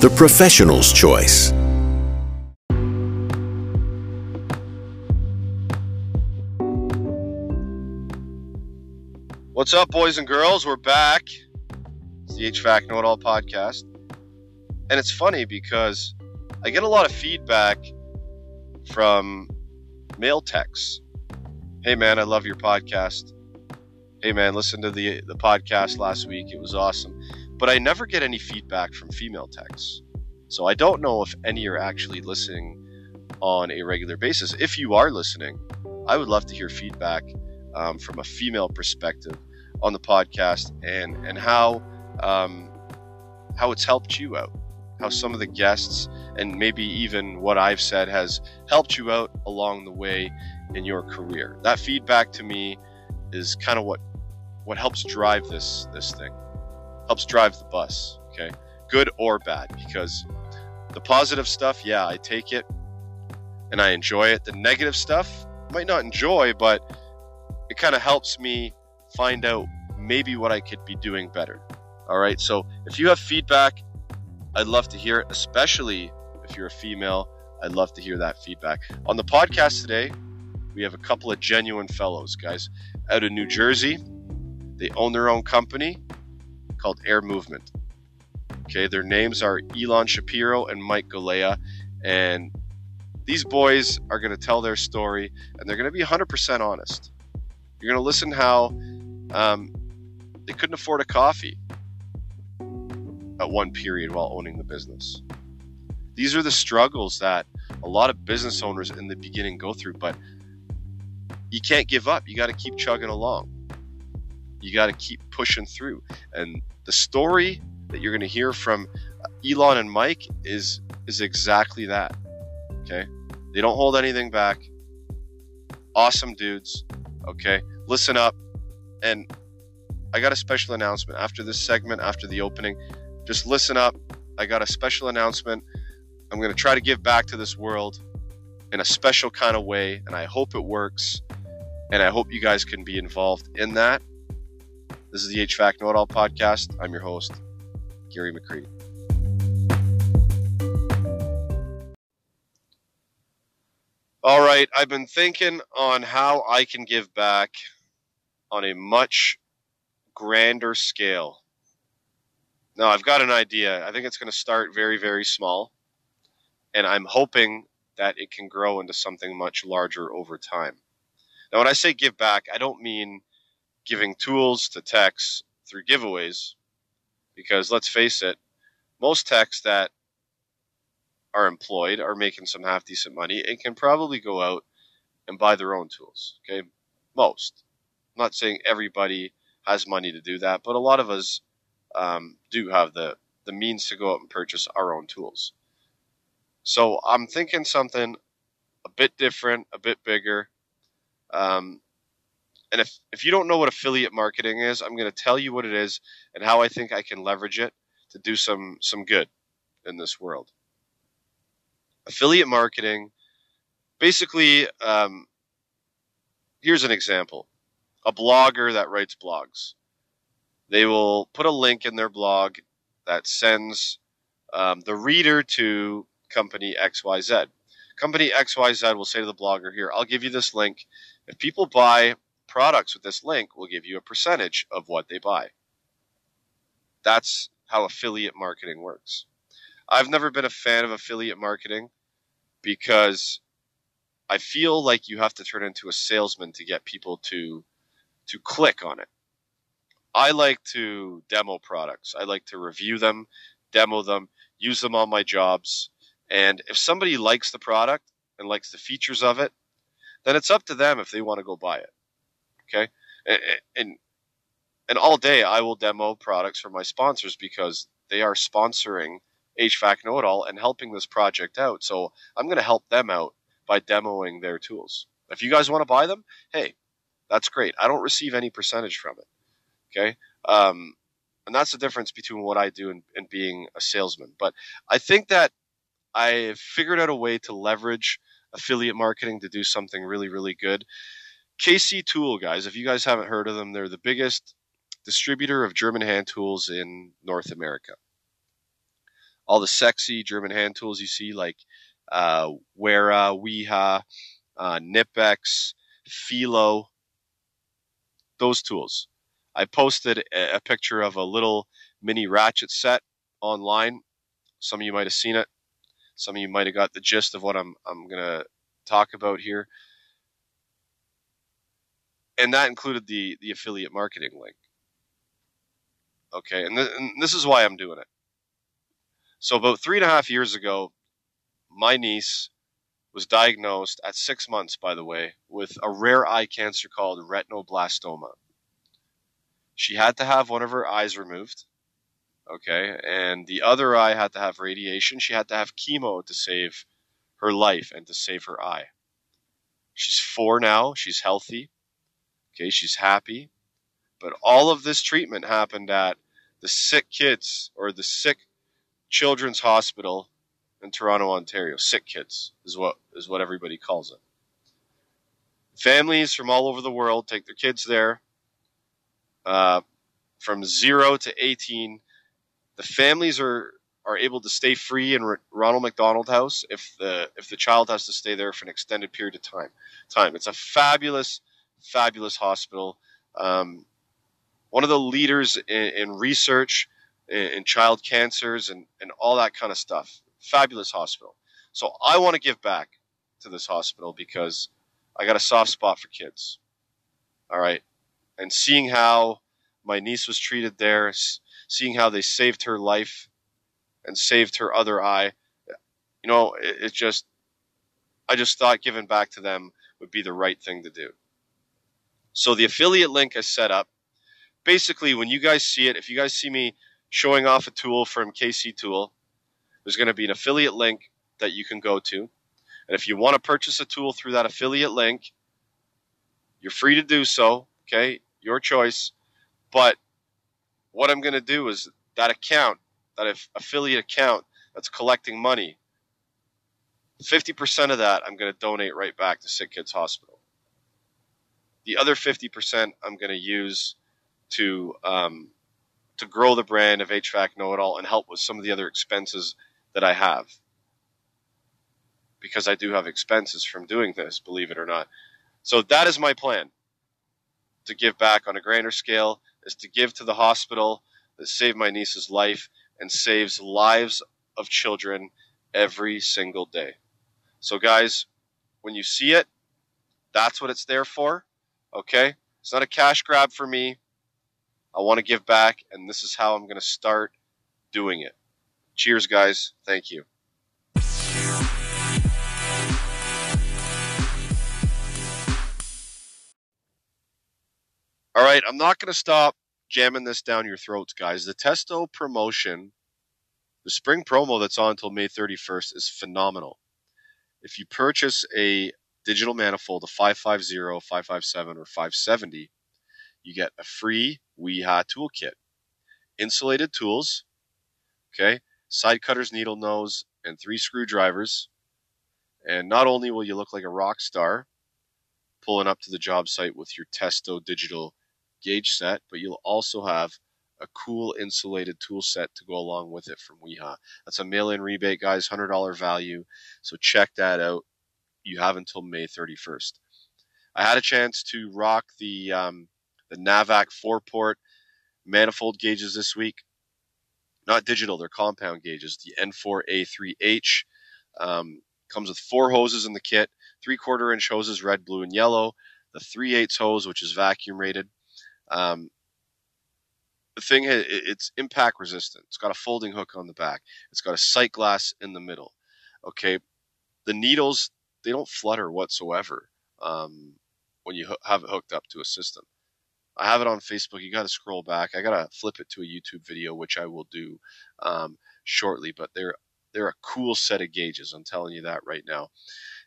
the professional's choice. What's up, boys and girls? We're back. It's the HVAC Know It All podcast. And it's funny because I get a lot of feedback from male texts. Hey, man, I love your podcast. Hey, man, listen to the, the podcast last week. It was awesome. But I never get any feedback from female texts. So I don't know if any are actually listening on a regular basis. If you are listening, I would love to hear feedback um, from a female perspective on the podcast and and how um, how it's helped you out, how some of the guests and maybe even what I've said has helped you out along the way in your career. That feedback to me is kind of what what helps drive this this thing, helps drive the bus. Okay, good or bad, because the positive stuff, yeah, I take it and I enjoy it. The negative stuff, I might not enjoy, but it kind of helps me find out maybe what I could be doing better. All right. So if you have feedback, I'd love to hear it, especially if you're a female. I'd love to hear that feedback. On the podcast today, we have a couple of genuine fellows, guys, out of New Jersey. They own their own company called Air Movement. Okay, their names are Elon Shapiro and Mike Golea, and these boys are going to tell their story, and they're going to be 100% honest. You're going to listen how um, they couldn't afford a coffee at one period while owning the business. These are the struggles that a lot of business owners in the beginning go through, but you can't give up. You got to keep chugging along. You got to keep pushing through. And the story that you're going to hear from Elon and Mike is is exactly that. Okay? They don't hold anything back. Awesome dudes. Okay? Listen up and I got a special announcement after this segment, after the opening. Just listen up. I got a special announcement. I'm going to try to give back to this world in a special kind of way, and I hope it works. And I hope you guys can be involved in that. This is the HVAC Know It All podcast. I'm your host, Gary McCreadie. All right, I've been thinking on how I can give back on a much grander scale. Now, I've got an idea. I think it's going to start very, very small. And I'm hoping that it can grow into something much larger over time. Now, when I say give back, I don't mean giving tools to techs through giveaways, because let's face it, most techs that are employed are making some half decent money and can probably go out and buy their own tools. Okay, most. I'm not saying everybody has money to do that, but a lot of us um, do have the the means to go out and purchase our own tools. So I'm thinking something a bit different, a bit bigger. Um, and if, if you don't know what affiliate marketing is, I'm going to tell you what it is and how I think I can leverage it to do some some good in this world. Affiliate marketing, basically, um, here's an example a blogger that writes blogs. They will put a link in their blog that sends um, the reader to company XYZ. Company XYZ will say to the blogger, Here, I'll give you this link. If people buy products with this link, we'll give you a percentage of what they buy. That's how affiliate marketing works. I've never been a fan of affiliate marketing because I feel like you have to turn into a salesman to get people to to click on it. I like to demo products. I like to review them, demo them, use them on my jobs. And if somebody likes the product and likes the features of it, then it's up to them if they want to go buy it. Okay? And, and and all day I will demo products for my sponsors because they are sponsoring HVAC Know It All and helping this project out. So I'm going to help them out by demoing their tools. If you guys want to buy them, hey, that's great. I don't receive any percentage from it. Okay. Um, and that's the difference between what I do and, and being a salesman. But I think that I figured out a way to leverage affiliate marketing to do something really, really good. KC Tool, guys, if you guys haven't heard of them, they're the biggest distributor of German hand tools in North America. All the sexy German hand tools you see, like uh, Wera, Wiha, uh, Knipex, Felo, those tools. I posted a, picture of a little mini ratchet set online. Some of you might have seen it. Some of you might have got the gist of what I'm I'm gonna talk about here. And that included the the affiliate marketing link. Okay, and, th- and this is why I'm doing it. So about three and a half years ago, my niece was diagnosed at six months, by the way, with a rare eye cancer called retinoblastoma. She had to have one of her eyes removed. Okay, and the other eye had to have radiation. She had to have chemo to save her life and to save her eye. She's four now. She's healthy. Okay, she's happy. But all of this treatment happened at the sick kids or the sick children's hospital in Toronto, Ontario. Sick kids is what is what everybody calls it. Families from all over the world take their kids there. Uh, from zero to 18, the families are are able to stay free in Ronald McDonald House if the if the child has to stay there for an extended period of time. Time. It's a fabulous, fabulous hospital. Um, one of the leaders in, in research in, in, child cancers and, and all that kind of stuff. Fabulous hospital. So I want to give back to this hospital because I got a soft spot for kids. All right. And seeing how my niece was treated there, seeing how they saved her life and saved her other eye, you know, it, it just, I just thought giving back to them would be the right thing to do. So the affiliate link I set up basically, when you guys see it, if you guys see me showing off a tool from KC Tool, there's going to be an affiliate link that you can go to. And if you want to purchase a tool through that affiliate link, you're free to do so. Okay, your choice. But what I'm going to do is that account, that affiliate account that's collecting money, 50% of that I'm going to donate right back to Sick Kids Hospital. The other 50% I'm going to use to um, to grow the brand of HVAC Know It All and help with some of the other expenses that I have. Because I do have expenses from doing this, believe it or not. So that is my plan to give back on a grander scale, is to give to the hospital that saved my niece's life and saves lives of children every single day. So, guys, when you see it, that's what it's there for. Okay? It's not a cash grab for me. I want to give back, and this is how I'm going to start doing it. Cheers, guys. Thank you. All right, I'm not going to stop jamming this down your throats, guys. The Testo promotion, the spring promo that's on until May 31st, is phenomenal. If you purchase a digital manifold, a 550, 557, or 570, you get a free Wiha toolkit. Insulated tools, okay, side cutters, needle nose, and three screwdrivers. And not only will you look like a rock star pulling up to the job site with your Testo digital gauge set, but you'll also have a cool insulated tool set to go along with it from Wiha. That's a mail-in rebate, guys, hundred dollar value. So check that out. You have until May 31st. I had a chance to rock the um, the Navac four port manifold gauges this week. Not digital, they're compound gauges. The N4A3H um, comes with four hoses in the kit, three quarter inch hoses, red, blue, and yellow. The 3 8 hose, which is vacuum rated. Um, the thing it's impact resistant. It's got a folding hook on the back. It's got a sight glass in the middle. Okay, the needles they don't flutter whatsoever um, when you have it hooked up to a system. I have it on Facebook. You got to scroll back. I got to flip it to a YouTube video, which I will do. Um, shortly, but they're they're a cool set of gauges. I'm telling you that right now.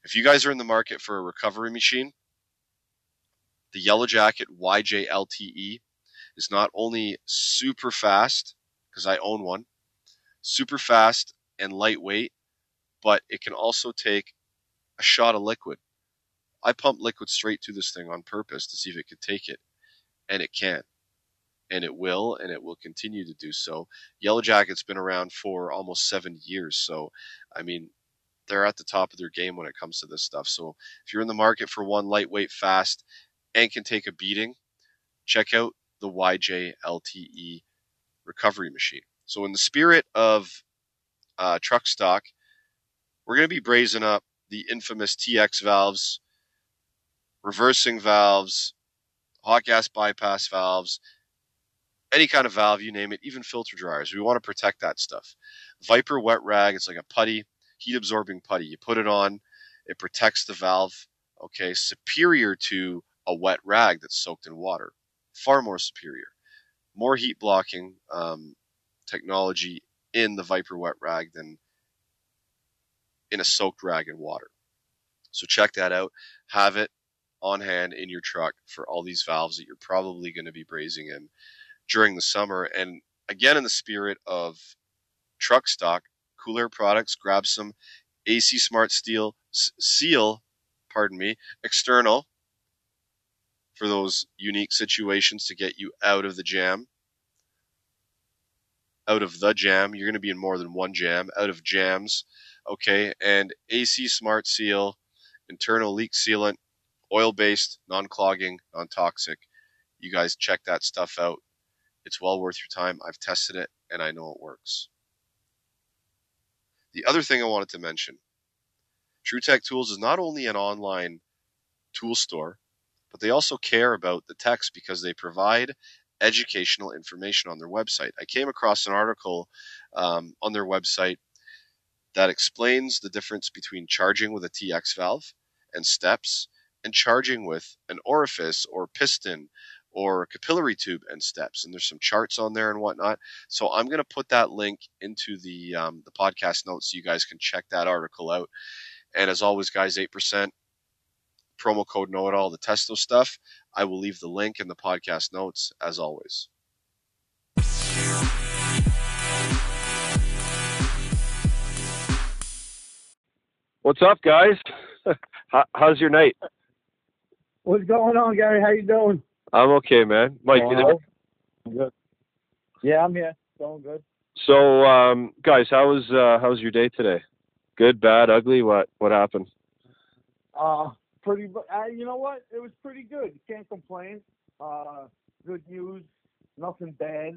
If you guys are in the market for a recovery machine, the Yellow Jacket YJ-LTE is not only super fast because I own one, super fast and lightweight, but it can also take a shot of liquid. I pump liquid straight to this thing on purpose to see if it could take it, and it can. And it will, and it will continue to do so. Yellow Jacket's been around for almost seven years, so I mean, they're at the top of their game when it comes to this stuff. So if you're in the market for one lightweight, fast, and can take a beating, check out the YJ LTE recovery machine. So in the spirit of uh, truck stock, we're going to be brazing up the infamous TX valves, reversing valves, hot gas bypass valves, any kind of valve, you name it, even filter dryers. We want to protect that stuff. Viper wet rag, it's like a putty, heat absorbing putty. You put it on, it protects the valve, okay, superior to a wet rag that's soaked in water. Far more superior. More heat blocking um, technology in the Viper wet rag than in a soaked rag in water. So check that out. Have it on hand in your truck for all these valves that you're probably going to be brazing in during the summer. And again, in the spirit of truck stock, Cool Air Products, grab some AC Smart Steel Seal, pardon me, external for those unique situations to get you out of the jam. Out of the jam, you're going to be in more than one jam. Out of jams, okay, and AC Smart Seal, internal leak sealant, oil based, non clogging, non toxic. You guys check that stuff out. It's well worth your time. I've tested it and I know it works. The other thing I wanted to mention TruTech Tools is not only an online tool store, but they also care about the techs because they provide educational information on their website. I came across an article um, on their website that explains the difference between charging with a TX valve and steps and charging with an orifice or piston or capillary tube and steps. And there's some charts on there and whatnot. So I'm going to put that link into the um, the podcast notes so you guys can check that article out. And as always, guys, eight percent promo code know it all the testo stuff. I will leave the link in the podcast notes as always. What's up, guys? How's your night? What's going on, Gary? How you doing? I'm okay, man. Mike, you there? Good. Yeah, I'm here. Going good. So, um, guys, how was uh, how was your day today? Good, bad, ugly? What what happened? Uh, pretty. Uh, you know what? It was pretty good. Can't complain. Uh, good news. Nothing bad.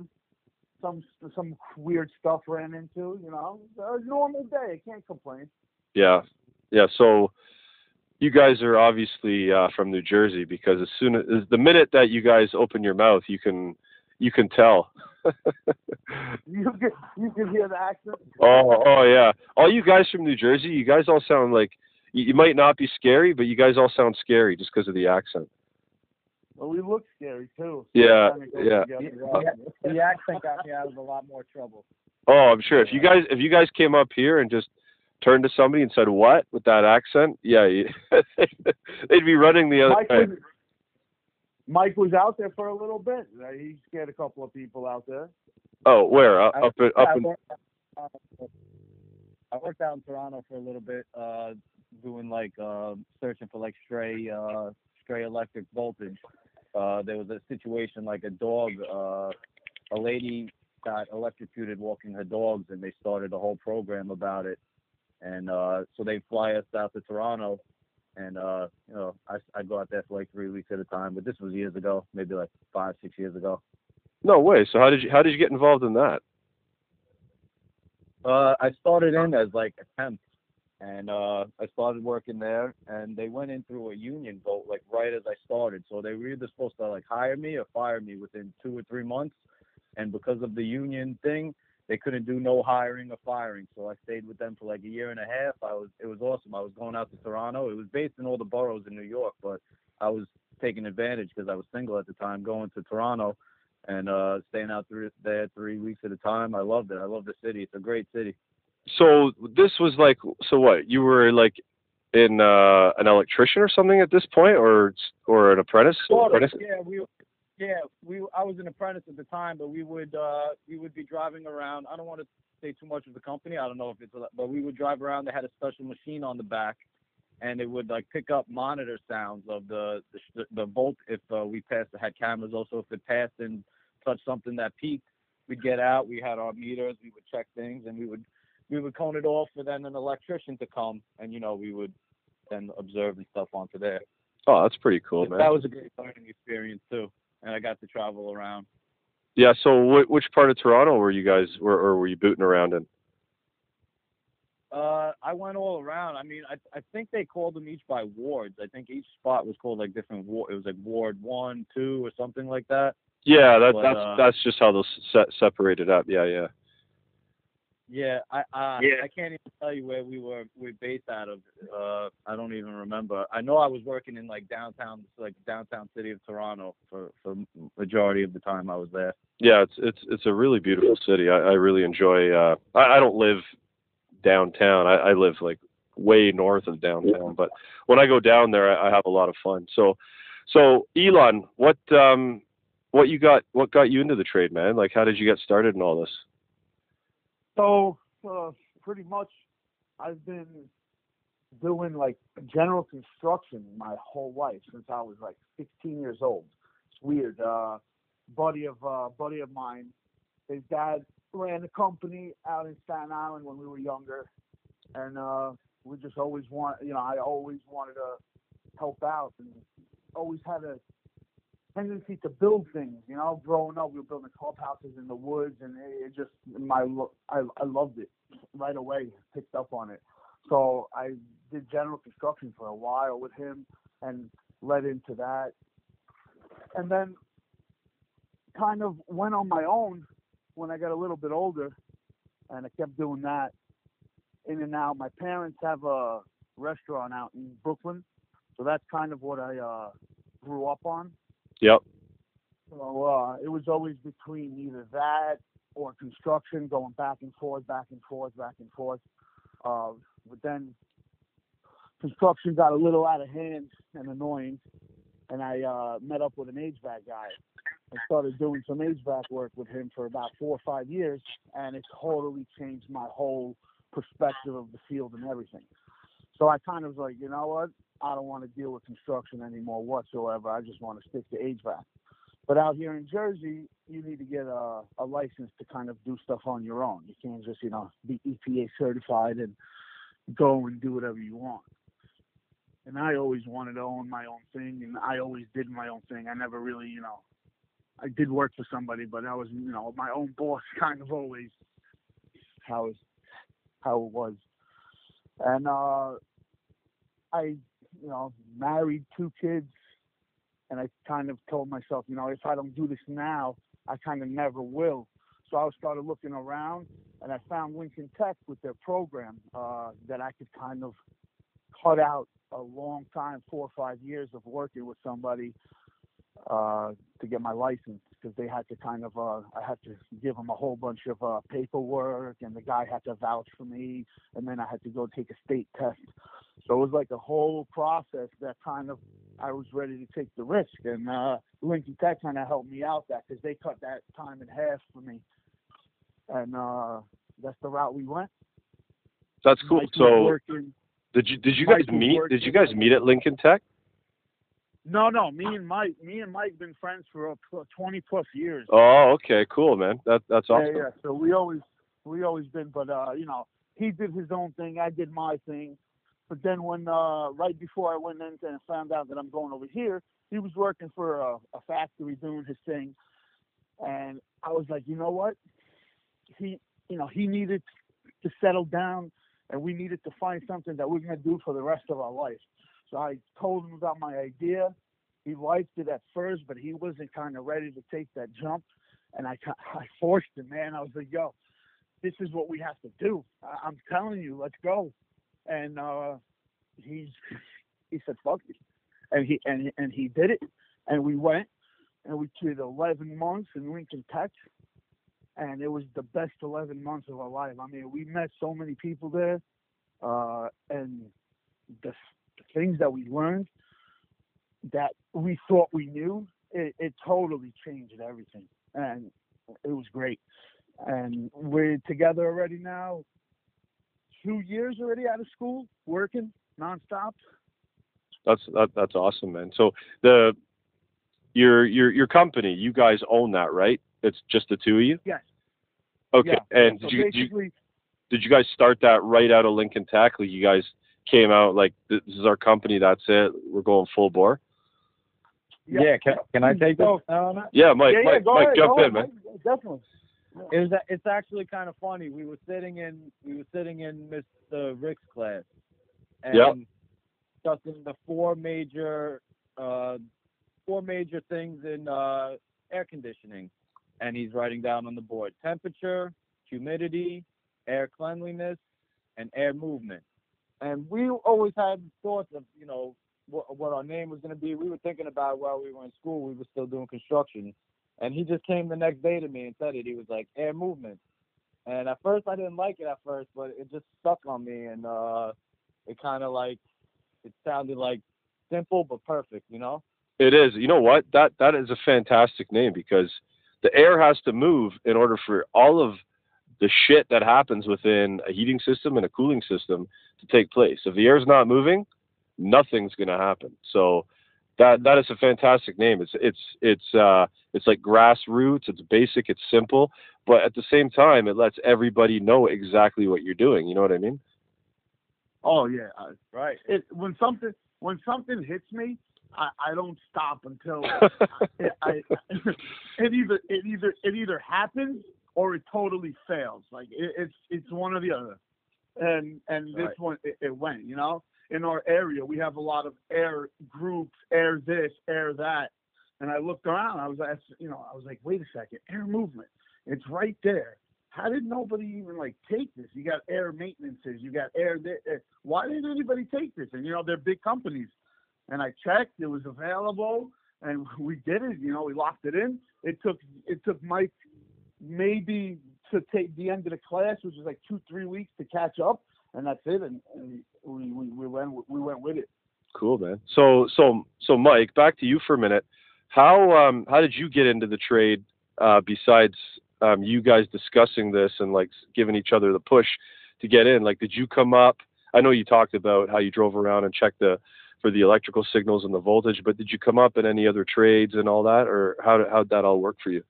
Some some weird stuff ran into. You know, a normal day. Can't complain. Yeah, yeah. So you guys are obviously uh, from New Jersey because as soon as the minute that you guys open your mouth, you can you can tell. you can you can hear the accent. Oh oh yeah, all you guys from New Jersey, you guys all sound like you, you might not be scary, but you guys all sound scary just because of the accent. Well, we look scary too. So yeah, yeah. The, accent got me out of a lot more trouble. Oh, I'm sure. If you guys if you guys came up here and just turned to somebody and said "what" with that accent, yeah, they'd be running the other Mike way. Was, Mike was out there for a little bit. He scared a couple of people out there. Oh, where? Uh, up in, up in. I worked out in Toronto for a little bit, uh, doing like uh, searching for like stray uh, stray electric voltage. Uh, there was a situation like a dog, uh, a lady got electrocuted walking her dogs, and they started a whole program about it. And uh, so they fly us out to Toronto, and uh, you know I I go out there for like three weeks at a time. But this was years ago, maybe like five six years ago. No way. So how did you how did you get involved in that? Uh, I started in as like a temp and uh, I started working there, and they went in through a union vote like right as I started. So they were either supposed to like hire me or fire me within two or three months, and because of the union thing, they couldn't do no hiring or firing. So I stayed with them for like a year and a half. I was it was awesome. I was going out to Toronto. It was based in all the boroughs in New York, but I was taking advantage because I was single at the time, going to Toronto and uh, staying out three, there three weeks at a time. I loved it. I love the city. It's a great city. So this was like, so what? You were like in uh, an electrician or something at this point, or or an apprentice? Sort of, apprentice? yeah, we yeah we I was an apprentice at the time, but we would uh, we would be driving around. I don't want to say too much of the company. I don't know if it's, a, but we would drive around. They had a special machine on the back, and it would like pick up monitor sounds of the the, the volt if uh, we passed. It had cameras also if it passed and touched something that peaked. We'd get out. We had our meters. We would check things, and we would we would cone it off for then an electrician to come, and you know we would then observe and stuff onto there. Oh, that's pretty cool, man. That was a great learning experience too, and I got to travel around. Yeah. So, wh- which part of Toronto were you guys, were, or were you booting around in? Uh, I went all around. I mean, I I think they called them each by wards. I think each spot was called like different ward. It was like ward one, two, or something like that. Yeah, that, But, that's uh, that's just how those set, separated up. Yeah, yeah. Yeah, I uh, Yeah. I can't even tell you where we were we were based out of. Uh, I don't even remember. I know I was working in like downtown, like downtown city of Toronto for for majority of the time I was there. Yeah, it's it's it's a really beautiful city. I, I really enjoy. Uh, I, I don't live downtown. I, I live like way north of downtown, but when I go down there, I, I have a lot of fun. So, so Elon, what um, what you got? What got you into the trade, man? Like, how did you get started in all this? So uh, pretty much, I've been doing like general construction my whole life since I was like 16 years old. It's weird. Uh, buddy of uh, buddy of mine, his dad ran a company out in Staten Island when we were younger, and uh, we just always want, you know, I always wanted to help out and always had a tendency to build things. You know, growing up, we were building clubhouses in the woods, and it, just my I I loved it right away. Picked up on it, so I did general construction for a while with him, and led into that, and then kind of went on my own when I got a little bit older, and I kept doing that in and out. My parents have a restaurant out in Brooklyn, so that's kind of what I uh, grew up on. Yep. So uh, it was always between either that or construction, going back and forth, back and forth, back and forth. Uh, but then construction got a little out of hand and annoying, and I uh, met up with an HVAC guy and started doing some HVAC work with him for about four or five years, and it totally changed my whole perspective of the field and everything. So I kind of was like, you know what? I don't want to deal with construction anymore whatsoever. I just want to stick to HVAC. But out here in Jersey, you need to get a, a license to kind of do stuff on your own. You can't just, you know, be EPA certified and go and do whatever you want. And I always wanted to own my own thing, and I always did my own thing. I never really, you know, I did work for somebody, but I was, you know, my own boss kind of always how how it was. And uh, I, you know, married two kids, and I kind of told myself, you know, if I don't do this now, I kind of never will. So I started looking around, and I found Lincoln Tech with their program uh, that I could kind of cut out a long time, four or five years of working with somebody uh, to get my license because they had to kind of uh, I had to give them a whole bunch of uh, paperwork and the guy had to vouch for me and then I had to go take a state test. So it was like a whole process that kind of I was ready to take the risk and uh, Lincoln Tech kind of helped me out that because they cut that time in half for me and uh, that's the route we went. That's cool. Mike So, working- did you did you guys Mike was meet? working- Did you guys meet at Lincoln Tech? no, no, me and Mike, me and Mike been friends for uh, 20 plus years. Oh, okay, cool, man. That that's awesome. Yeah, yeah. So we always we always been, but uh, you know, he did his own thing, I did my thing. But then when uh, right before I went in and found out that I'm going over here, he was working for a, a factory doing his thing, and I was like, you know what? He, you know, he needed to settle down, and we needed to find something that we're gonna do for the rest of our life. So I told him about my idea. He liked it at first, but he wasn't kind of ready to take that jump and I, I forced him, man. I was like, yo, this is what we have to do. I, I'm telling you, let's go. And uh, he he said, fuck it, and he and and he did it, and we went, and we did 11 months in Lincoln Tech, and it was the best 11 months of our life. I mean, we met so many people there, uh, and the, the things that we learned that we thought we knew, it, it totally changed everything, and it was great. And we're together already now, two years already out of school, working nonstop. That's that, that's awesome, man. So the your your your company, you guys own that, right? It's just the two of you. Yes. Okay. Yeah. And So did you, did you did you guys start that right out of Lincoln Tech? Like you guys came out like this is our company. That's it. We're going full bore. Yeah, can, can I mm-hmm. take this now that? Oh. Yeah, Mike. yeah, yeah, Mike, go Mike ahead, jump in, ahead, man. Mike, Definitely. It was it's actually kind of funny. We were sitting in we were sitting in Mr. Rick's class, and Yep. discussing the four major uh, four major things in uh, air conditioning, and he's writing down on the board temperature, humidity, air cleanliness, and air movement. And we always had thoughts of you know what, what our name was going to be. We were thinking about while we were in school. We were still doing construction. And he just came the next day to me and said it. He was like, air movement. And at first I didn't like it at first, but it just stuck on me and uh it kinda like it sounded like simple but perfect, you know? It is. You know what? That that is a fantastic name because the air has to move in order for all of the shit that happens within a heating system and a cooling system to take place. If the air's not moving, nothing's going to happen. So that that is a fantastic name. It's it's it's uh it's like grassroots. It's basic. It's simple, but at the same time, it lets everybody know exactly what you're doing. You know what I mean? Oh yeah. Right. it when something when something hits me, I, I don't stop until it, I, it either it either it either happens or it totally fails. Like it, it's it's one or the other. And and this Right. one it, it went. You know, in our area we have a lot of air groups, air this, air that. And I looked around. I was asked, you know, I was like, wait a second, air movement. It's right there. How did nobody even like take this? You got air maintenances, you got air. eh, Why didn't anybody take this? And you know, they're big companies. And I checked, it was available, and we did it. You know, we locked it in. It took it took Mike maybe to take the end of the class, which was like two three weeks to catch up, and that's it. And, and we, we we went we went with it. Cool, man. So, so, so, Mike, back to you for a minute. How um, how did you get into the trade? Uh, besides um, you guys discussing this and like giving each other the push to get in, like, did you come up? I know you talked about how you drove around and checked the for the electrical signals and the voltage, but did you come up in any other trades and all that, or how did how'd that all work for you?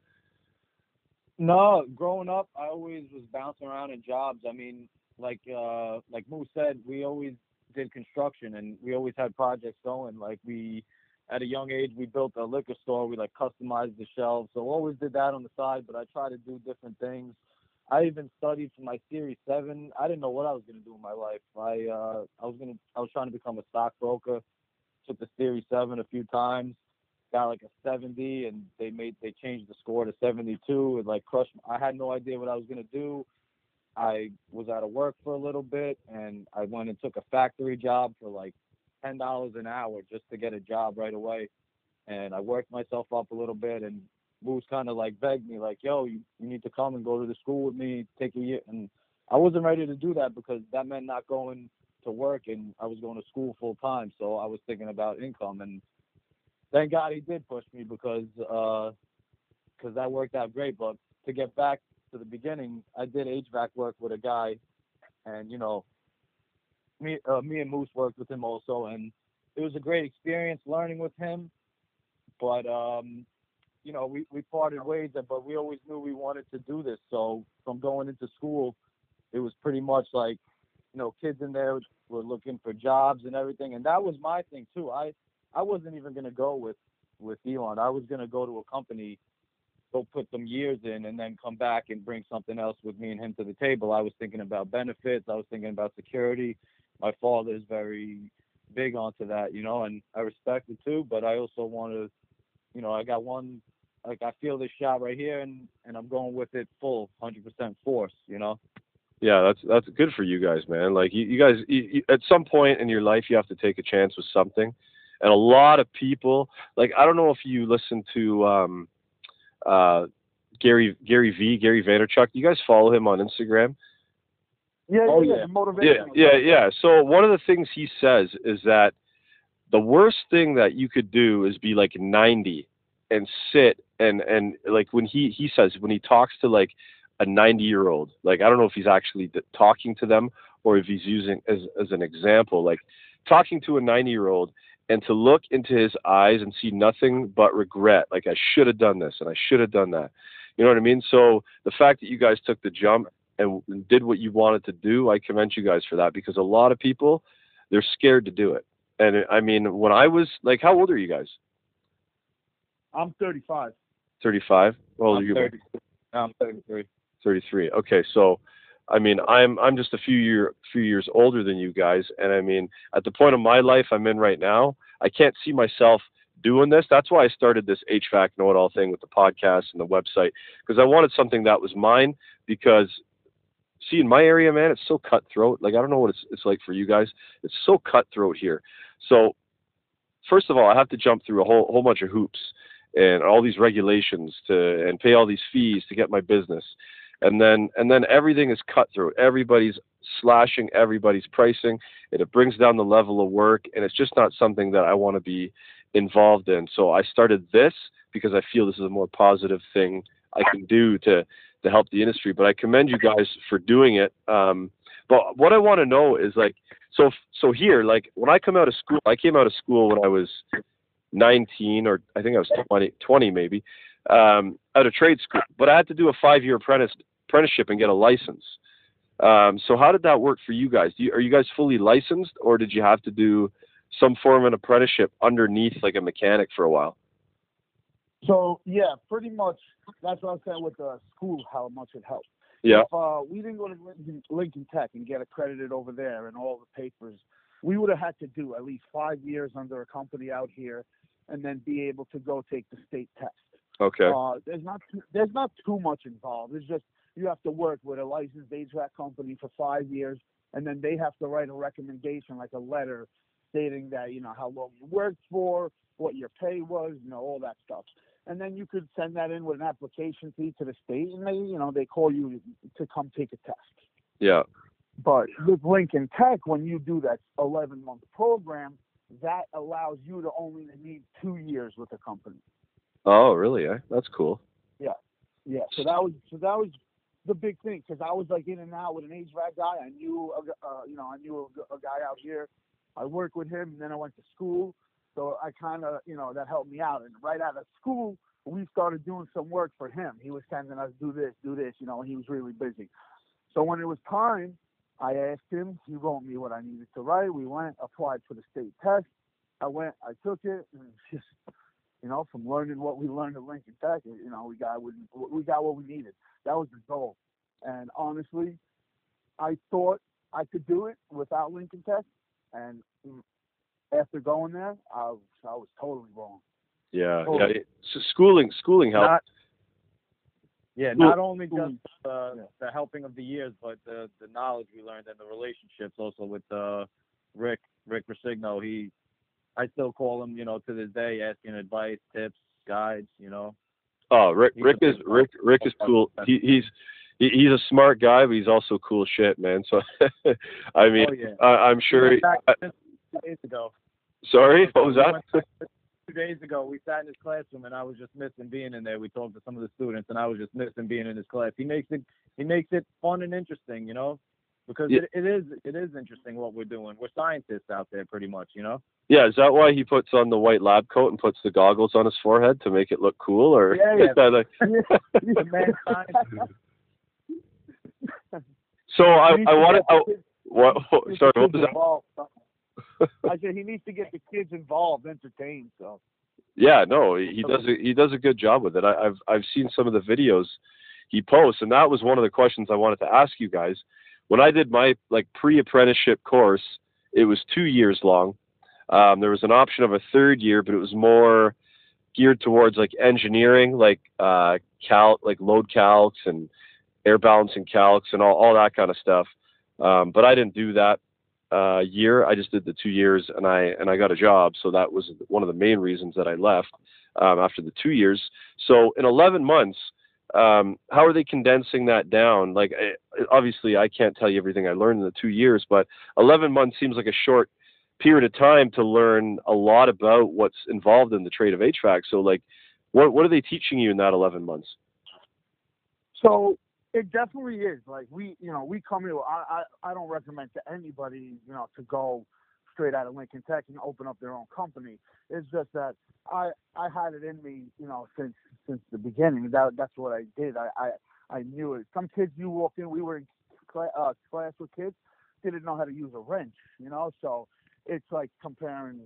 No, growing up, I always was bouncing around in jobs. I mean, like uh, like Moose said, we always did construction and we always had projects going. Like we, at a young age, we built a liquor store. We like customized the shelves, so always did that on the side. But I tried to do different things. I even studied for my Series Seven. I didn't know what I was gonna do in my life. I uh, I was gonna I was trying to become a stockbroker. Took the Series Seven a few times got like a 70 and they made they changed the score to 72 it like crushed i had no idea what i was to do i was out of work for a little bit and i went and took a factory job for like ten dollars an hour just to get a job right away and i worked myself up a little bit and Moose kind of like begged me like yo you, you need to come and go to the school with me take a year and i wasn't ready to do that because that meant not going to work and i was going to school full time so i was thinking about income and thank God he did push me because uh, because that worked out great. But to get back to the beginning, I did HVAC work with a guy, and you know, me uh, me and Moose worked with him also, and it was a great experience learning with him. But um, you know, we we parted ways, but we always knew we wanted to do this. So from going into school, it was pretty much like, you know, kids in there were looking for jobs and everything, and that was my thing too. I I wasn't even gonna go with with Elon. I was gonna go to a company, go put some years in, and then come back and bring something else with me and him to the table. I was thinking about benefits. I was thinking about security. My father is very big onto that, you know, and I respect it too. But I also want to, you know, I got one. Like I feel this shot right here, and and I'm going with it full, 100% force, you know. Yeah, that's that's good for you guys, man. Like you, you guys, you, you, at some point in your life, you have to take a chance with something, and a lot of people like I don't know if you listen to um, uh, Gary Gary V Gary Vaynerchuk. You guys follow him on Instagram? Yeah, Oh, yeah, yeah. Yeah, yeah, yeah. So one of the things he says is that the worst thing that you could do is be like 90 and sit and and like when he he says when he talks to like a 90 year old, like I don't know if he's actually talking to them or if he's using as as an example, like talking to a 90 year old and to look into his eyes and see nothing but regret, like I should have done this and I should have done that. You know what I mean? So the fact that you guys took the jump and did what you wanted to do, I commend you guys for that because a lot of people they're scared to do it. And I mean, when I was like, how old are you guys? I'm 35. 35. How old are I'm you? 30 I'm 33. 33. Okay, so I mean, I'm I'm just a few year few years older than you guys, and I mean, at the point of my life I'm in right now, I can't see myself doing this. That's why I started this HVAC know it all thing with the podcast and the website because I wanted something that was mine. Because see, in my area, man, it's so cutthroat. Like I don't know what it's it's like for you guys. It's so cutthroat here. So first of all, I have to jump through a whole whole bunch of hoops and all these regulations to and pay all these fees to get my business and then and then everything is cutthroat everybody's slashing everybody's pricing and it brings down the level of work and it's just not something that i want to be involved in. So i started this because i feel this is a more positive thing i can do to to help the industry but i commend you guys for doing it um, but what i want to know is like so so here like when i come out of school i came out of school when i was 19 or i think i was 20, 20 maybe um, out of trade school but i had to do a five year apprentice apprenticeship and get a license um, so how did that work for you guys do you, are you guys fully licensed or did you have to do some form of an apprenticeship underneath like a mechanic for a while So yeah, pretty much that's what I was saying with the school, how much it helped. yeah If uh, we didn't go to Lincoln, Lincoln Tech and get accredited over there and all the papers, we would have had to do at least five years under a company out here, and then be able to go take the state test. okay Uh, there's not too, there's not too much involved. It's just you have to work with a licensed HVAC company for five years, and then they have to write a recommendation, like a letter, stating that you know how long you worked for, what your pay was, you know all that stuff. And then you could send that in with an application fee to the state, and they you know they call you to come take a test. yeah But with Lincoln Tech, when you do that 11 month program, that allows you to only need two years with the company. oh really eh? that's cool Yeah, Yeah, so that was so that was the big thing because I was like in and out with an age HVAC guy. I knew a, uh, you know I knew a, a guy out here. I worked with him, and then I went to school. So I kind of you know that helped me out. And right out of school, we started doing some work for him. He was sending us do this, do this, you know. He was really busy. So when it was time, I asked him. He wrote me what I needed to write. We went, applied for the state test. I went, I took it, and just you know, from learning what we learned at Lincoln Tech, you know, we got what we got what we needed. That was the goal. And honestly, I thought I could do it without Lincoln Tech, and after going there, I was, I was totally wrong. yeah Oh. yeah it- so schooling schooling helped Not, yeah, Cool. not only just Cool. uh, the helping of the years, but the the knowledge we learned and the relationships also with uh, Rick Rick Resigno. He, I still call him, you know, to this day, asking advice, tips, guides. You know, Oh, Rick, He's Rick is Rick. Rick is cool. He, he's he's a smart guy, but he's also cool shit, man. So, I mean, oh yeah. I, I'm sure. I, two days ago. sorry, what was that? Two days ago, we sat in his classroom, and I was just missing being in there. We talked to some of the students, and I was just missing being in his class. He makes it he makes it fun and interesting, you know, because Yeah. it, it is it is interesting what we're doing. We're scientists out there, pretty much, you know. Yeah, is that why he puts on the white lab coat and puts the goggles on his forehead to make it look cool, or Yeah, yeah. is that like? The man. So I I want to. the kids- What? Sorry, what was that? I said he needs to get the kids involved, entertained. So Yeah, no, he does a, he does a good job with it. I, I've I've seen some of the videos he posts, and that was one of the questions I wanted to ask you guys. When I did my like pre-apprenticeship course, it was two years long. Um, there was an option of a third year, but it was more geared towards like engineering, like uh, cal, like load calcs and air balancing calcs and all, all that kind of stuff. Um, but I didn't do that. uh, year. I just did the two years, and I and I got a job. So that was one of the main reasons that I left um, after the two years. So in 11 months, um, how are they condensing that down? Like, I, obviously, I can't tell you everything I learned in the two years, but 11 months seems like a short period of time to learn a lot about what's involved in the trade of HVAC. So, like, what what are they teaching you in that 11 months? So it definitely is. Like we, you know, we come here. I, I, I don't recommend to anybody, you know, to go straight out of Lincoln Tech and open up their own company. It's just that I, I had it in me, you know, since since the beginning. That that's what I did. I, I, I knew it. Some kids you walk in, we were in class, uh, class with kids, didn't know how to use a wrench, you know. So it's like comparing,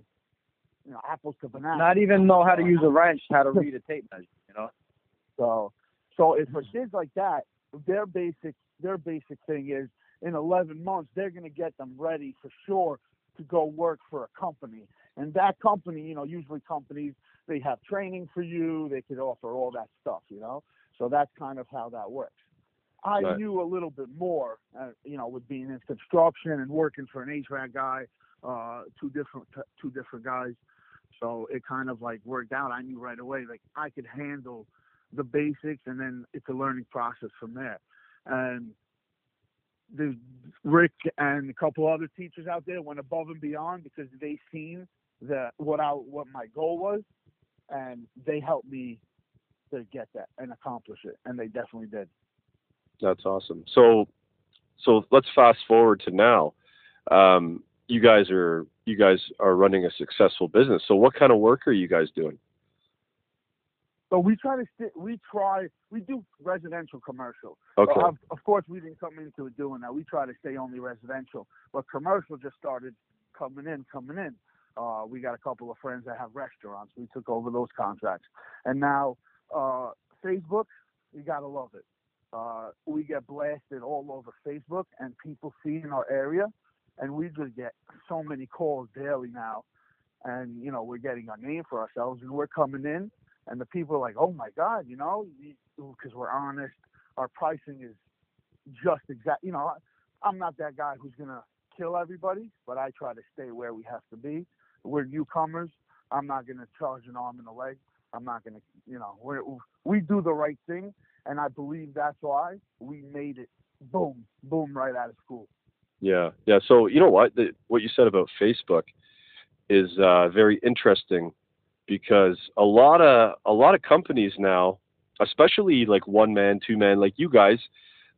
you know, apples to bananas. Not even know how to use a wrench, how to read a tape measure, you know. So, so if for kids like that, their basic their basic thing is in 11 months they're going to get them ready for sure to go work for a company. And that company, you know, usually companies they have training for you, they could offer all that stuff, you know. So that's kind of how that works. I Right. knew a little bit more, uh, you know, with being in construction and working for an HVAC guy, uh, two different two different guys. So it kind of like worked out. I knew right away, like I could handle the basics, and then it's a learning process from there. And the Rick and a couple other teachers out there went above and beyond because they seen the what I what my goal was, and they helped me to get that and accomplish it, and they definitely did. That's awesome. So, so let's fast forward to now. Um, you guys are you guys are running a successful business. So, what kind of work are you guys doing? So we try to sti we try we do residential commercial. Okay. Of, of course, we didn't come into it doing that. We try to stay only residential, but commercial just started coming in, coming in. Uh, we got a couple of friends that have restaurants. We took over those contracts, and now uh, Facebook, you gotta love it. Uh, we get blasted all over Facebook, and people see in our area, and we just get so many calls daily now, and you know we're getting a name for ourselves, and we're coming in, and the people are like, oh my god, you know, because we're honest, our pricing is just exact. You know, I'm not that guy who's gonna kill everybody, but I try to stay where we have to be. We're newcomers. I'm not gonna charge an arm and a leg. I'm not gonna, you know, we we do the right thing, and I believe that's why we made it. Boom, boom, right out of school. Yeah, yeah. So you know what? The, what you said about Facebook is uh, very interesting because a lot of a lot of companies now, especially like one man, two man, like you guys,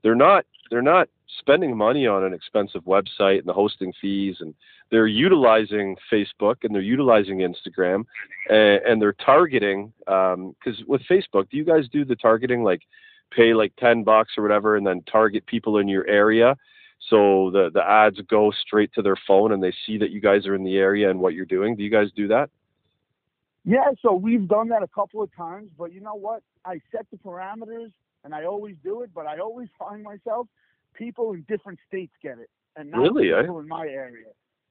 they're not they're not spending money on an expensive website and the hosting fees, and they're utilizing Facebook and they're utilizing Instagram, and, and they're targeting. Um, because with Facebook, do you guys do the targeting like? pay like 10 bucks or whatever and then target people in your area so the the ads go straight to their phone and they see that you guys are in the area and what you're doing do you guys do that Yeah, so we've done that a couple of times, but you know what? I set the parameters and I always do it, but I always find myself people in different states get it, and not Really, eh? people in my area.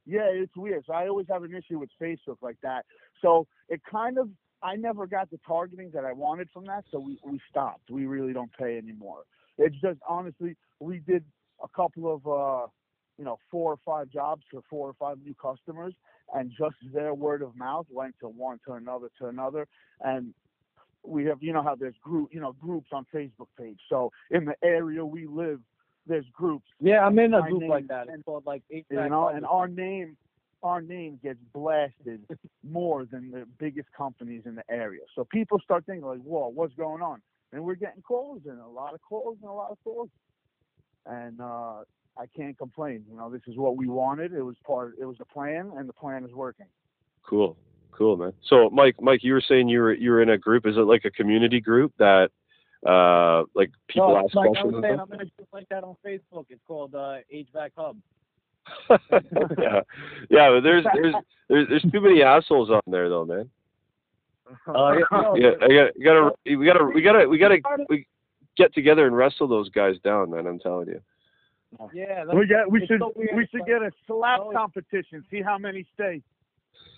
Yeah, it's weird. So I always have an issue with Facebook like that. So it kind of I never got the targeting that I wanted from that, so we we stopped. We really don't pay anymore. It's just honestly, we did a couple of uh, you know four or five jobs for four or five new customers, and just their word of mouth went to one to another to another, and we have you know how there's group you know groups on Facebook page. So in the area we live, there's groups Yeah, I'm in a group name like that. It's and- called like HVAC you know, and our name, our name gets blasted more than the biggest companies in the area. So people start thinking like, "Whoa, what's going on?" And we're getting calls and a lot of calls and a lot of calls, and uh, I can't complain. You know, this is what we wanted. It was part. It was the plan, and the plan is working. cool cool man so mike mike you were saying you were you were in a group is it like a community group that uh like people no, ask like I was saying, I'm in a group like that on Facebook. It's called uh, HVAC Hub. yeah yeah but there's there's there's there's too many assholes on there though man Oh, yeah. No, yeah i got we gotta we gotta we gotta we gotta we get together and wrestle those guys down man i'm telling you Yeah, we that's, get. We should. so we should get a slap Oh, competition. See how many stay.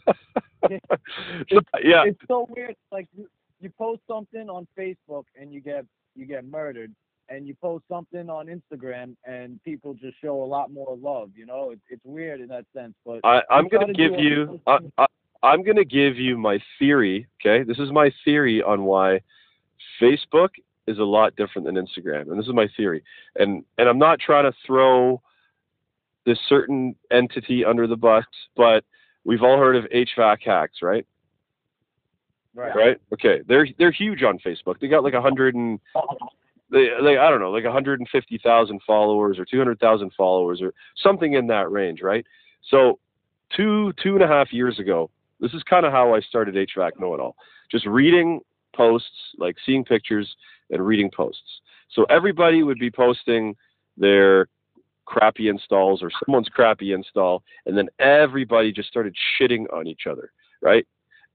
yeah it's so weird. Like you, you post something on Facebook and you get you get murdered, and you post something on Instagram and people just show a lot more love. You know, it's it's weird in that sense. But I, I'm going gotta give you. I, I, I'm going to give you my theory. Okay, this is my theory on why Facebook is a lot different than Instagram, and this is my theory. And and I'm not trying to throw this certain entity under the bus, but we've all heard of HVAC hacks, right? Right. Right. Okay. They're they're huge on Facebook. They got like a hundred and they like I don't know, like 150,000 followers or 200,000 followers or something in that range, right? So two two and a half years ago, this is kind of how I started HVAC Know It All. Just reading posts, like seeing pictures and reading posts. So everybody would be posting their crappy installs or someone's crappy install, and then everybody just started shitting on each other, right?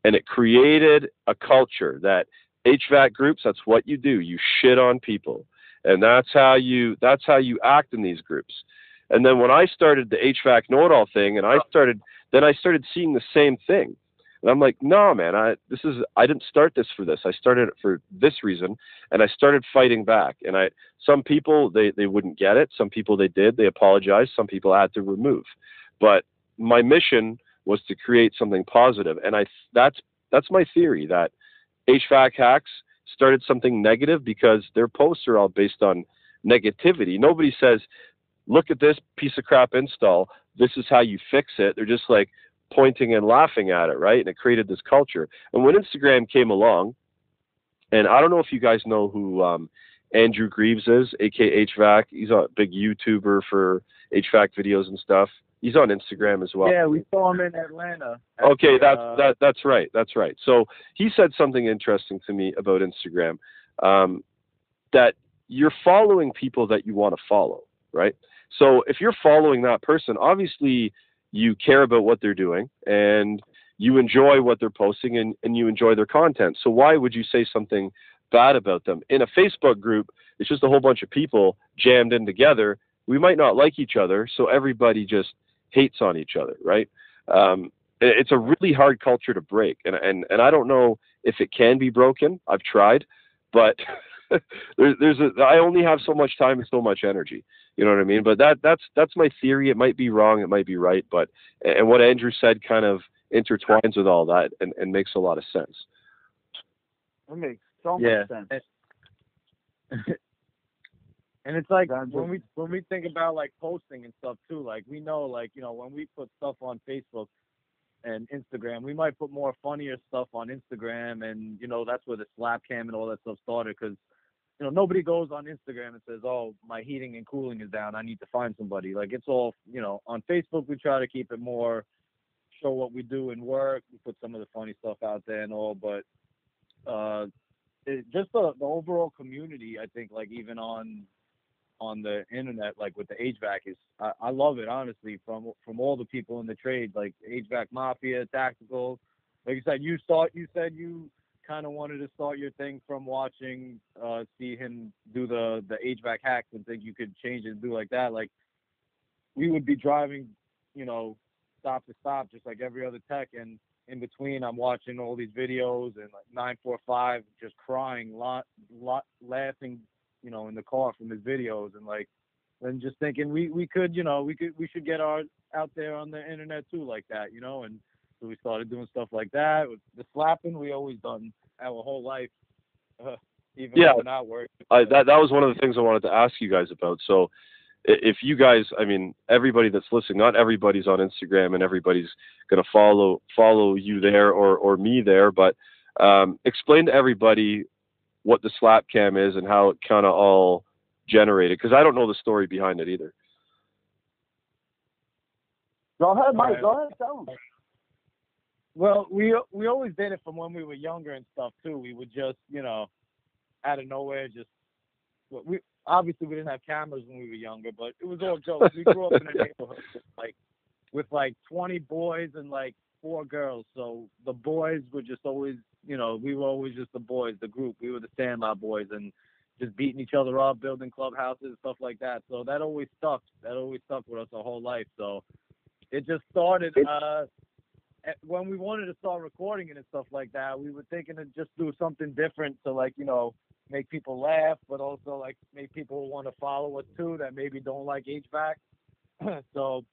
And it created a culture that HVAC groups, that's what you do. You shit on people. And that's how you that's how you act in these groups. And then when I started the HVAC know-it-all thing and I started then I started seeing the same thing. And I'm like, no man, I this is I didn't start this for this. I started it for this reason and I started fighting back. And I some people they, they wouldn't get it, some people they did, they apologized, some people had to remove. But my mission was to create something positive. And I that's that's my theory that HVAC hacks started something negative because their posts are all based on negativity. Nobody says, look at this piece of crap install. This is how you fix it. They're just like pointing and laughing at it, right? And it created this culture. And when Instagram came along, and I don't know if you guys know who um, Andrew Greaves is, aka HVAC. He's a big YouTuber for HVAC videos and stuff. He's on Instagram as well. Yeah, we saw him in Atlanta. at Okay, that's uh, that that's right. That's right. So he said something interesting to me about Instagram, um, that you're following people that you want to follow, right? So if you're following that person, obviously you care about what they're doing and you enjoy what they're posting and, and you enjoy their content. So why would you say something bad about them? In a Facebook group, it's just a whole bunch of people jammed in together. We might not like each other, so everybody just hates on each other, right? Um, it's a really hard culture to break, and and and I don't know if it can be broken. I've tried, but there's there's a, I only have so much time and so much energy. You know what I mean? But that that's that's my theory. It might be wrong, it might be right, but and what Andrew said kind of intertwines with all that and, and makes a lot of sense. It makes so Yeah. much sense. And it's like when we when we think about like posting and stuff too, like we know like, you know, when we put stuff on Facebook and Instagram, we might put more funnier stuff on Instagram and you know, that's where the slap cam and all that stuff started cuz you know, nobody goes on Instagram and says, "Oh, my heating and cooling is down. I need to find somebody." Like it's all, you know, on Facebook we try to keep it more show what we do in work. We put some of the funny stuff out there and all, but uh it, just the, the overall community, I think, like even on on the internet, like with the HVAC, is I, I love it honestly. From from all the people in the trade, like HVAC Mafia, Tactical. Like you said, you start. You said you kind of wanted to start your thing from watching, uh, see him do the the HVAC hacks and think you could change it and do like that. Like we would be driving, you know, stop to stop, just like every other tech, and in between I'm watching all these videos and like 945 just crying, lot, lot, laughing, you know, in the car from his videos and like, and just thinking we, we could, you know, we could, we should get our out there on the internet too, like that, you know, and so we started doing stuff like that. With the slapping, we always done our whole life, uh, even Yeah. when we're not working. I, that that was one of the things I wanted to ask you guys about. So, if you guys, I mean, everybody that's listening, not everybody's on Instagram and everybody's going to follow follow you there or or me there, but um, explain to everybody what the slap cam is and how it kind of all generated because I don't know the story behind it either. Go ahead, Mike. Go ahead. Tell him. Well, we we always did it from when we were younger and stuff too. We would just, you know, out of nowhere, just we obviously we didn't have cameras when we were younger, but it was all jokes. We grew up in a neighborhood like with like 20 boys and like four girls. So the boys were just always, you know, we were always just the boys, the group. We were the Sandlot boys and just beating each other up, building clubhouses, stuff like that. So that always stuck. That always stuck with us our whole life. So it just started uh when we wanted to start recording it and stuff like that, we were thinking to just do something different to like, you know, make people laugh, but also like make people want to follow us too that maybe don't like HVAC. so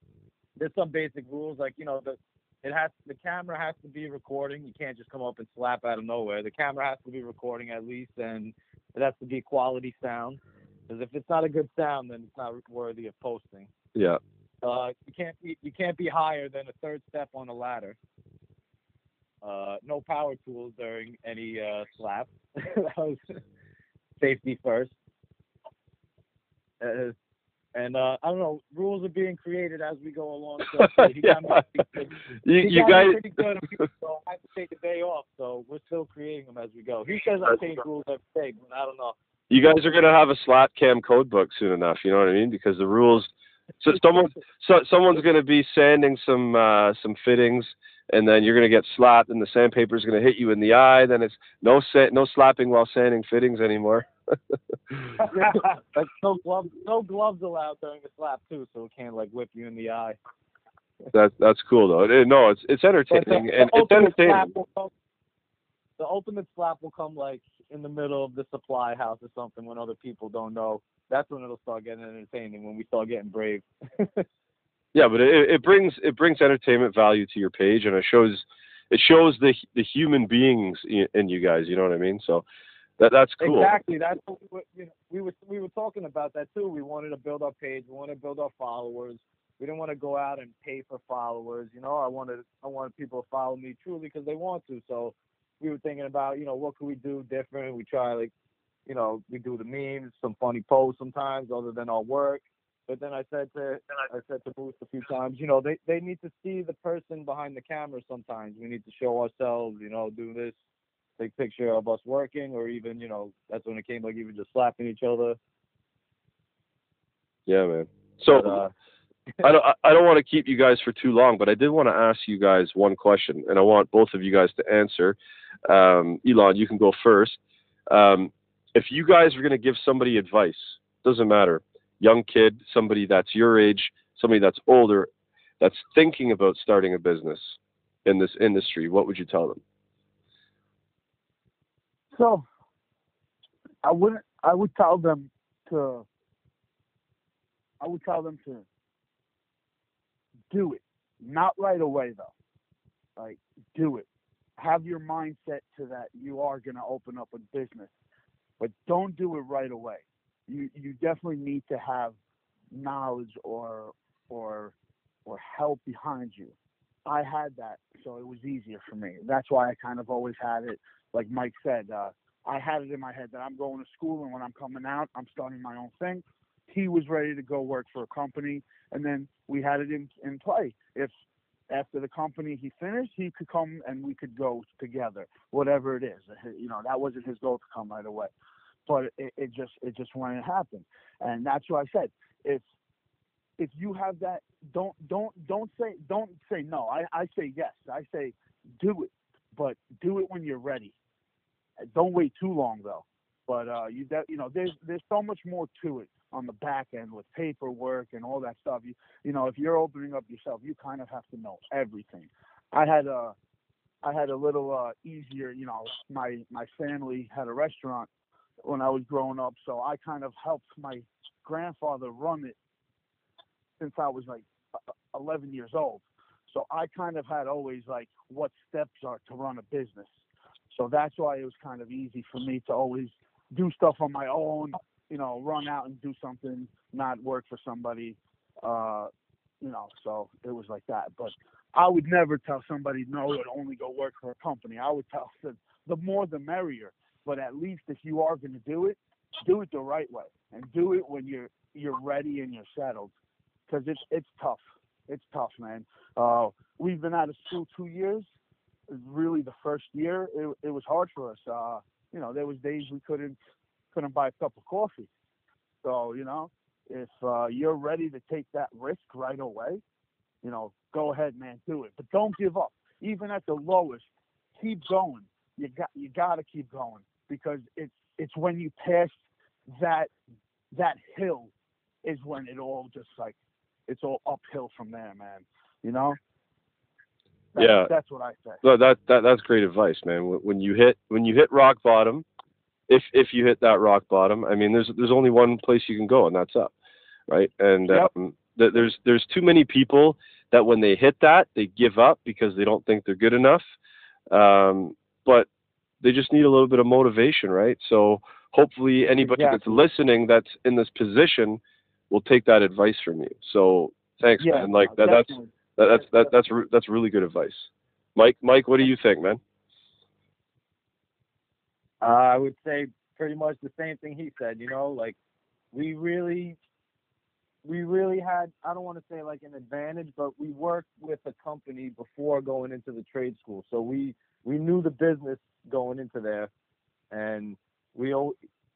there's some basic rules like you know the it has the camera has to be recording. You can't just come up and slap out of nowhere. The camera has to be recording at least, and it has to be quality sound. Because if it's not a good sound, then it's not worthy of posting. Yeah. Uh, you can't be you can't be higher than a third step on a ladder. Uh, no power tools during any uh, slap. that was safety first. Uh, and uh, I don't know, rules are being created as we go along. So he got me pretty good. You, you guys. pretty good, so I have to take a day off. So we're still creating them as we go. He says I change rules every day, but I don't know. You guys are gonna have a slap cam code book soon enough. You know what I mean? Because the rules. So someone, so someone's gonna be sanding some uh, some fittings, and then you're gonna get slapped, and the sandpaper's gonna hit you in the eye. Then it's no sa- no slapping while sanding fittings anymore. Like no gloves, no gloves allowed during the slap too, so it can't like whip you in the eye. That's that's cool though. Eh, No, it's it's entertaining the, and the it's entertaining. come. The ultimate slap will come like in the middle of the supply house or something when other people don't know. That's when it'll start getting entertaining. When we start getting brave. Yeah, but it, it brings it brings entertainment value to your page, and it shows it shows the the human beings in, in you guys. You know what I mean? So that that's cool. Exactly. That's what we were, you know, we were we were talking about that too. We wanted to build our page. We wanted to build our followers. We didn't want to go out and pay for followers. You know, I wanted I wanted people to follow me truly because they want to. So we were thinking about you know what could we do different. We try like you know we do the memes, some funny posts sometimes other than our work. But then I said to I said to Boost a few times, you know, they they need to see the person behind the camera. Sometimes we need to show ourselves. You know, do this take picture of us working, or even you know that's when it came like even just slapping each other. Yeah, man. So But, uh, I don't I- I don't want to keep you guys for too long, but I did want to ask you guys one question, and I want both of you guys to answer. Um, Elon, you can go first. Um, if you guys are going to give somebody advice, doesn't matter, young kid, somebody that's your age, somebody that's older, that's thinking about starting a business in this industry, what would you tell them? So I wouldn't. I would tell them to. I would tell them to do it, not right away though. Like do it. Have your mindset to that you are going to open up a business, but don't do it right away. You you definitely need to have knowledge or or or help behind you. I had that, so it was easier for me. That's why I kind of always had it like Mike said, uh, I had it in my head that I'm going to school and when I'm coming out, I'm starting my own thing. He was ready to go work for a company, and then we had it in in play. If after the company he finished, he could come and we could go together, whatever it is. You know, that wasn't his goal to come right away, but it, it just it just wouldn't happen, and that's what I said. If if you have that, don't don't don't say don't say no. I I say yes. I say do it, but do it when you're ready. Don't wait too long though. But uh, you that, you know there's there's so much more to it on the back end with paperwork and all that stuff. You you know if you're opening up yourself, you kind of have to know everything. I had a I had a little uh, easier. You know, my my family had a restaurant when I was growing up, so I kind of helped my grandfather run it since I was like 11 years old. So I kind of had always like what steps are to run a business. So that's why it was kind of easy for me to always do stuff on my own, you know, run out and do something, not work for somebody, uh, you know, so it was like that. But I would never tell somebody no to only go work for a company. I would tell them the more the merrier. But at least if you are going to do it, do it the right way and do it when you're you're ready and you're settled because it's it's tough. It's tough, man. Uh, we've been out of school two years. Really, the first year it, it was hard for us. Uh, you know, there was days we couldn't couldn't buy a cup of coffee. So you know, if uh, you're ready to take that risk right away, you know, go ahead, man, do it. But don't give up. Even at the lowest, keep going. You got you got to keep going because it's it's when you pass that that hill is when it all just like it's all uphill from there, man. You know? That's, Yeah. That's what I say. No, that that that's great advice, man. When, you hit when you hit rock bottom, if if you hit that rock bottom, I mean, there's there's only one place you can go, and that's up, right? And Yep. um, th- there's there's too many people that when they hit that, they give up because they don't think they're good enough. Um, but they just need a little bit of motivation, right? So hopefully anybody that's listening that's in this position will take that advice from you. So thanks, Yeah, man. Like that, that's that, that's that, that's that's really good advice. Mike, Mike, what do you think, man? Uh, I would say pretty much the same thing he said. You know, like we really, we really had. I don't want to say like an advantage, but we worked with a company before going into the trade school, so we we knew the business going into there, and we, al-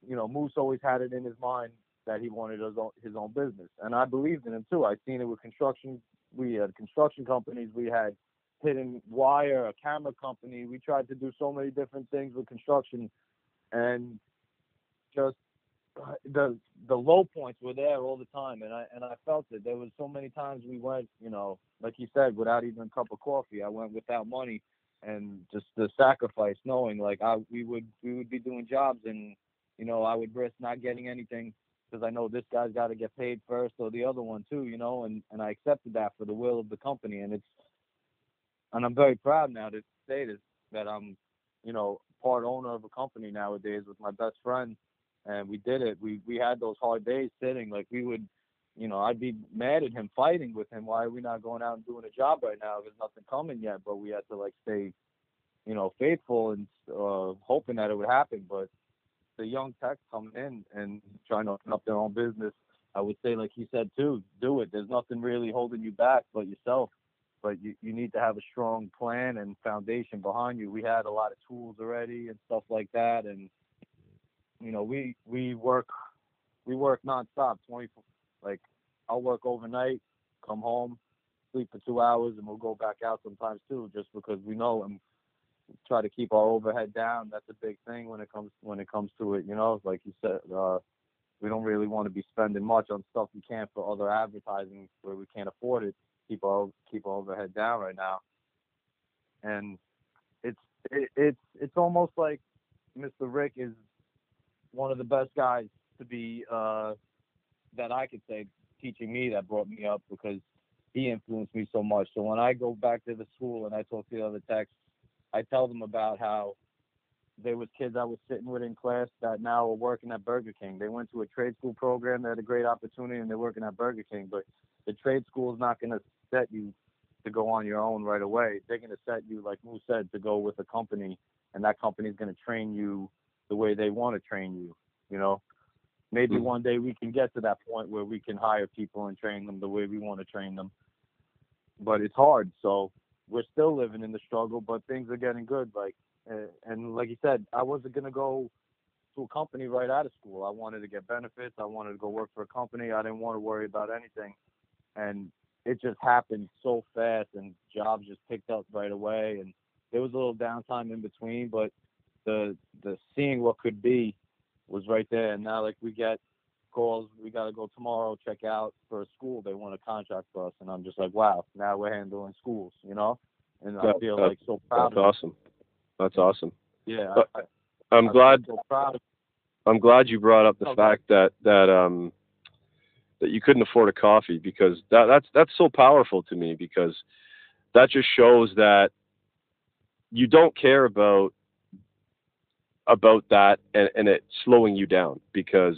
you know, Moose always had it in his mind that he wanted his own, his own business, and I believed in him too. I seen it with construction. We had construction companies. We had hidden wire, a camera company. We tried to do so many different things with construction, and just uh, the the low points were there all the time, and I and I felt it. There was so many times we went, you know, like you said, without even a cup of coffee. I went without money, and just the sacrifice, knowing like I we would we would be doing jobs, and you know I would risk not getting anything because I know this guy's got to get paid first or the other one too, you know, and and I accepted that for the will of the company, and it's and I'm very proud now to say this that I'm, you know, part owner of a company nowadays with my best friend, and we did it. We we had those hard days sitting like we would, you know, I'd be mad at him fighting with him. Why are we not going out and doing a job right now? There's nothing coming yet, but we had to like stay, you know, faithful and uh, hoping that it would happen. But the young techs coming in and trying to open up their own business, I would say, like he said too, do it. There's nothing really holding you back but yourself but you, you need to have a strong plan and foundation behind you. We had a lot of tools already and stuff like that, and you know we we work we work nonstop, twenty like I'll work overnight, come home, sleep for two hours, and we'll go back out sometimes too, just because we know and try to keep our overhead down. That's a big thing when it comes when it comes to it. You know, like you said. uh we don't really want to be spending much on stuff we can't for other advertising where we can't afford it keep our keep our overhead down right now. And it's it, it's it's almost like Mr. Rick is one of the best guys to be uh, that I could say teaching me that brought me up because he influenced me so much. So when I go back to the school and I talk to the other techs, I tell them about how there was kids I was sitting with in class that now are working at Burger King. They went to a trade school program, they had a great opportunity, and they're working at Burger King. But the trade school is not going to set you to go on your own right away. They're going to set you, like Moose said, to go with a company, and that company is going to train you the way they want to train you. You know, maybe Mhm. one day we can get to that point where we can hire people and train them the way we want to train them. But it's hard, so we're still living in the struggle. But things are getting good. Like, uh, and like you said, I wasn't going to go to a company right out of school. I wanted to get benefits. I wanted to go work for a company. I didn't want to worry about anything. And it just happened so fast and jobs just picked up right away and there was a little downtime in between, but the the seeing what could be was right there. And now like we get calls, we gotta go tomorrow, check out for a school. They want a contract for us and I'm just like, Wow, now we're handling schools, you know? And I feel that- like so proud That's awesome. That's awesome. Yeah. I, I glad so proud of I'm glad you brought up the Okay. fact that that um that you couldn't afford a coffee because that that's that's so powerful to me because that just shows that you don't care about about that and, and it slowing you down because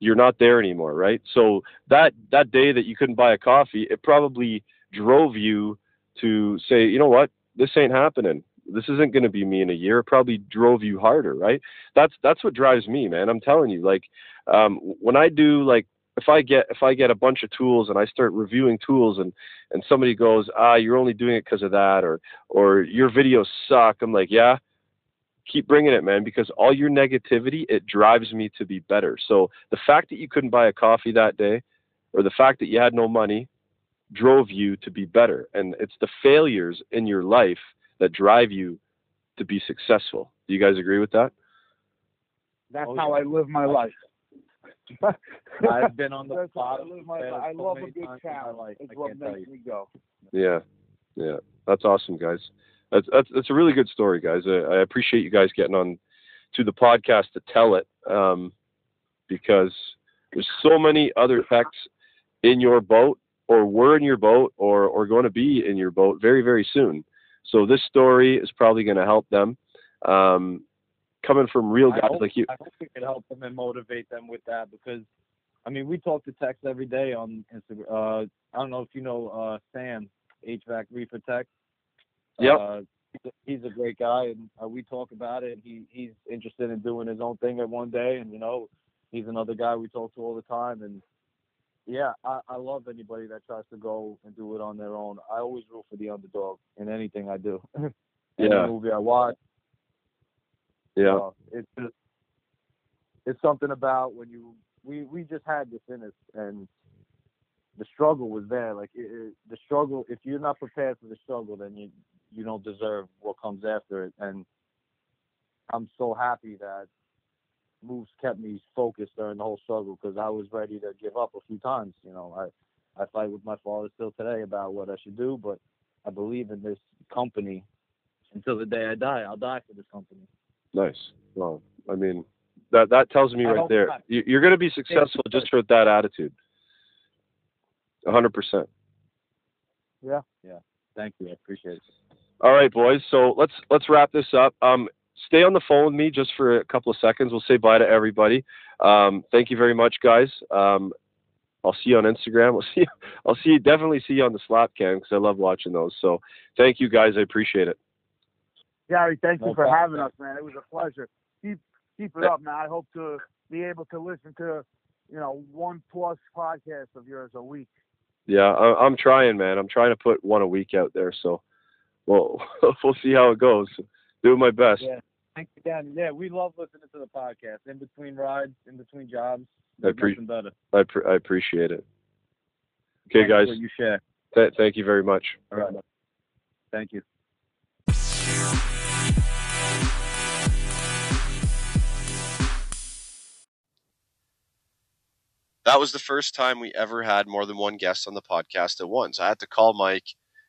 you're not there anymore, right? So that that day that you couldn't buy a coffee, it probably drove you to say, you know what, this ain't happening. This isn't going to be me in a year. It probably drove you harder, right? That's that's what drives me, man. I'm telling you, like um, when I do like if I get if I get a bunch of tools and I start reviewing tools and and somebody goes, ah, you're only doing it because of that, or or your videos suck. I'm like, yeah, keep bringing it, man, because all your negativity it drives me to be better. So the fact that you couldn't buy a coffee that day, or the fact that you had no money, drove you to be better. And it's the failures in your life that drive you to be successful. Do you guys agree with that? That's Oh, how yeah. I live my life. I've been on the That's how I bottom live my there life. I so love a many good times in my challenge. life, It's I what makes me go. Yeah, yeah, that's awesome, guys. That's that's that's a really good story, guys. I, I appreciate you guys getting on to the podcast to tell it um, because there's so many other techs in your boat or were in your boat or, or going to be in your boat very, very soon. So this story is probably going to help them. Um, coming from real guys hope, like you. I hope we can help them and motivate them with that because, I mean, we talk to techs every day on Instagram. Uh, I don't know if you know uh, Sam HVAC Reefer Tech. Yep. Uh, he's a- great guy, and uh, we talk about it. He he's interested in doing his own thing at one day, and you know, he's another guy we talk to all the time. And yeah, I, I love anybody that tries to go and do it on their own. I always root for the underdog in anything I do. Any Yeah. movie I watch, Yeah. uh, it's just it's something about when you we we just had this in us and the struggle was there. Like it, it, the struggle, if you're not prepared for the struggle, then you you don't deserve what comes after it. And I'm so happy that Moose kept me focused during the whole struggle because I was ready to give up a few times. You know, I I fight with my father still today about what I should do, but I believe in this company until the day I die. I'll die for this company. Nice. Well, I mean, that that tells me I right there. You, you're going to be successful just for that attitude. A hundred percent. Yeah. Yeah. Thank you. I appreciate it. All right, boys. So let's let's wrap this up. Um, stay on the phone with me just for a couple of seconds. We'll say bye to everybody. Um, thank you very much, guys. Um, I'll see you on Instagram. We'll see. I'll see you. Definitely see you on the slap cam because I love watching those. So thank you, guys. I appreciate it. Gary, thank you No for problem. having us, man. It was a pleasure. Keep keep it up, man. I hope to be able to listen to, you know, one plus podcast of yours a week. Yeah, I, I'm trying, man. I'm trying to put one a week out there. So, well, we'll see how it goes. Doing my best. Yeah. Thanks again. Yeah, we love listening to the podcast in between rides, in between jobs. I There's appre- nothing better. I, pr- I appreciate it. Okay, Thanks guys. you share. Th- thank you very much. All right. Thank you. That was the first time we ever had more than one guest on the podcast at once. I had to call Mike,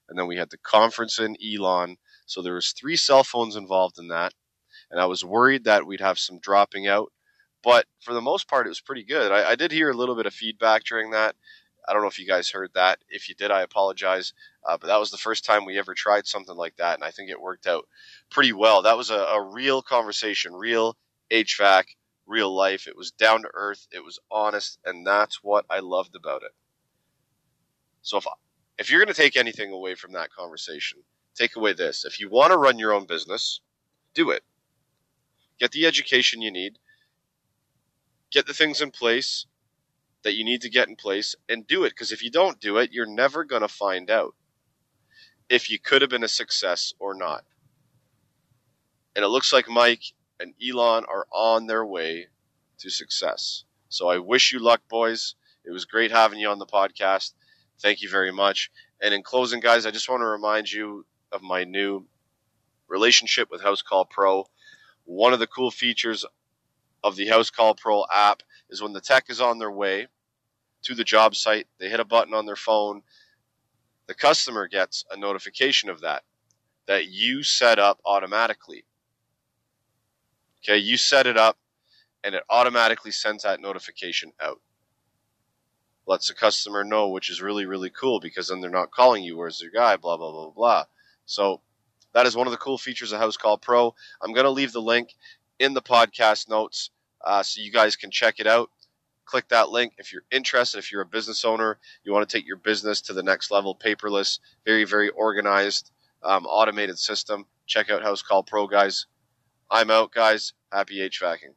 and then we had to conference in Elon. So there was three cell phones involved in that, and I was worried that we'd have some dropping out. But for the most part, it was pretty good. I, I did hear a little bit of feedback during that. I don't know if you guys heard that. If you did, I apologize. Uh, but that was the first time we ever tried something like that, and I think it worked out pretty well. That was a, a real conversation, real HVAC, real life. It was down to earth. It was honest, and that's what I loved about it. So if if you're going to take anything away from that conversation, take away this: if you want to run your own business, do it. Get the education you need. Get the things in place that you need to get in place and do it because if you don't do it, you're never going to find out if you could have been a success or not. And it looks like Mike and Elon are on their way to success. So I wish you luck, boys. It was great having you on the podcast. Thank you very much. And in closing, guys, I just want to remind you of my new relationship with Housecall Pro. One of the cool features of the Housecall Pro app is when the tech is on their way to the job site, they hit a button on their phone, the customer gets a notification of that that you set up automatically. Okay, you set it up and it automatically sends that notification out. Lets the customer know, which is really, really cool because then they're not calling you, where's your guy, blah, blah, blah, blah. So that is one of the cool features of Housecall Pro. I'm going to leave the link in the podcast notes uh, so you guys can check it out. Click that link if you're interested. If you're a business owner, you want to take your business to the next level, paperless, very, very organized, um, automated system. Check out Housecall Pro, guys. I'm out, guys. Happy HVACing.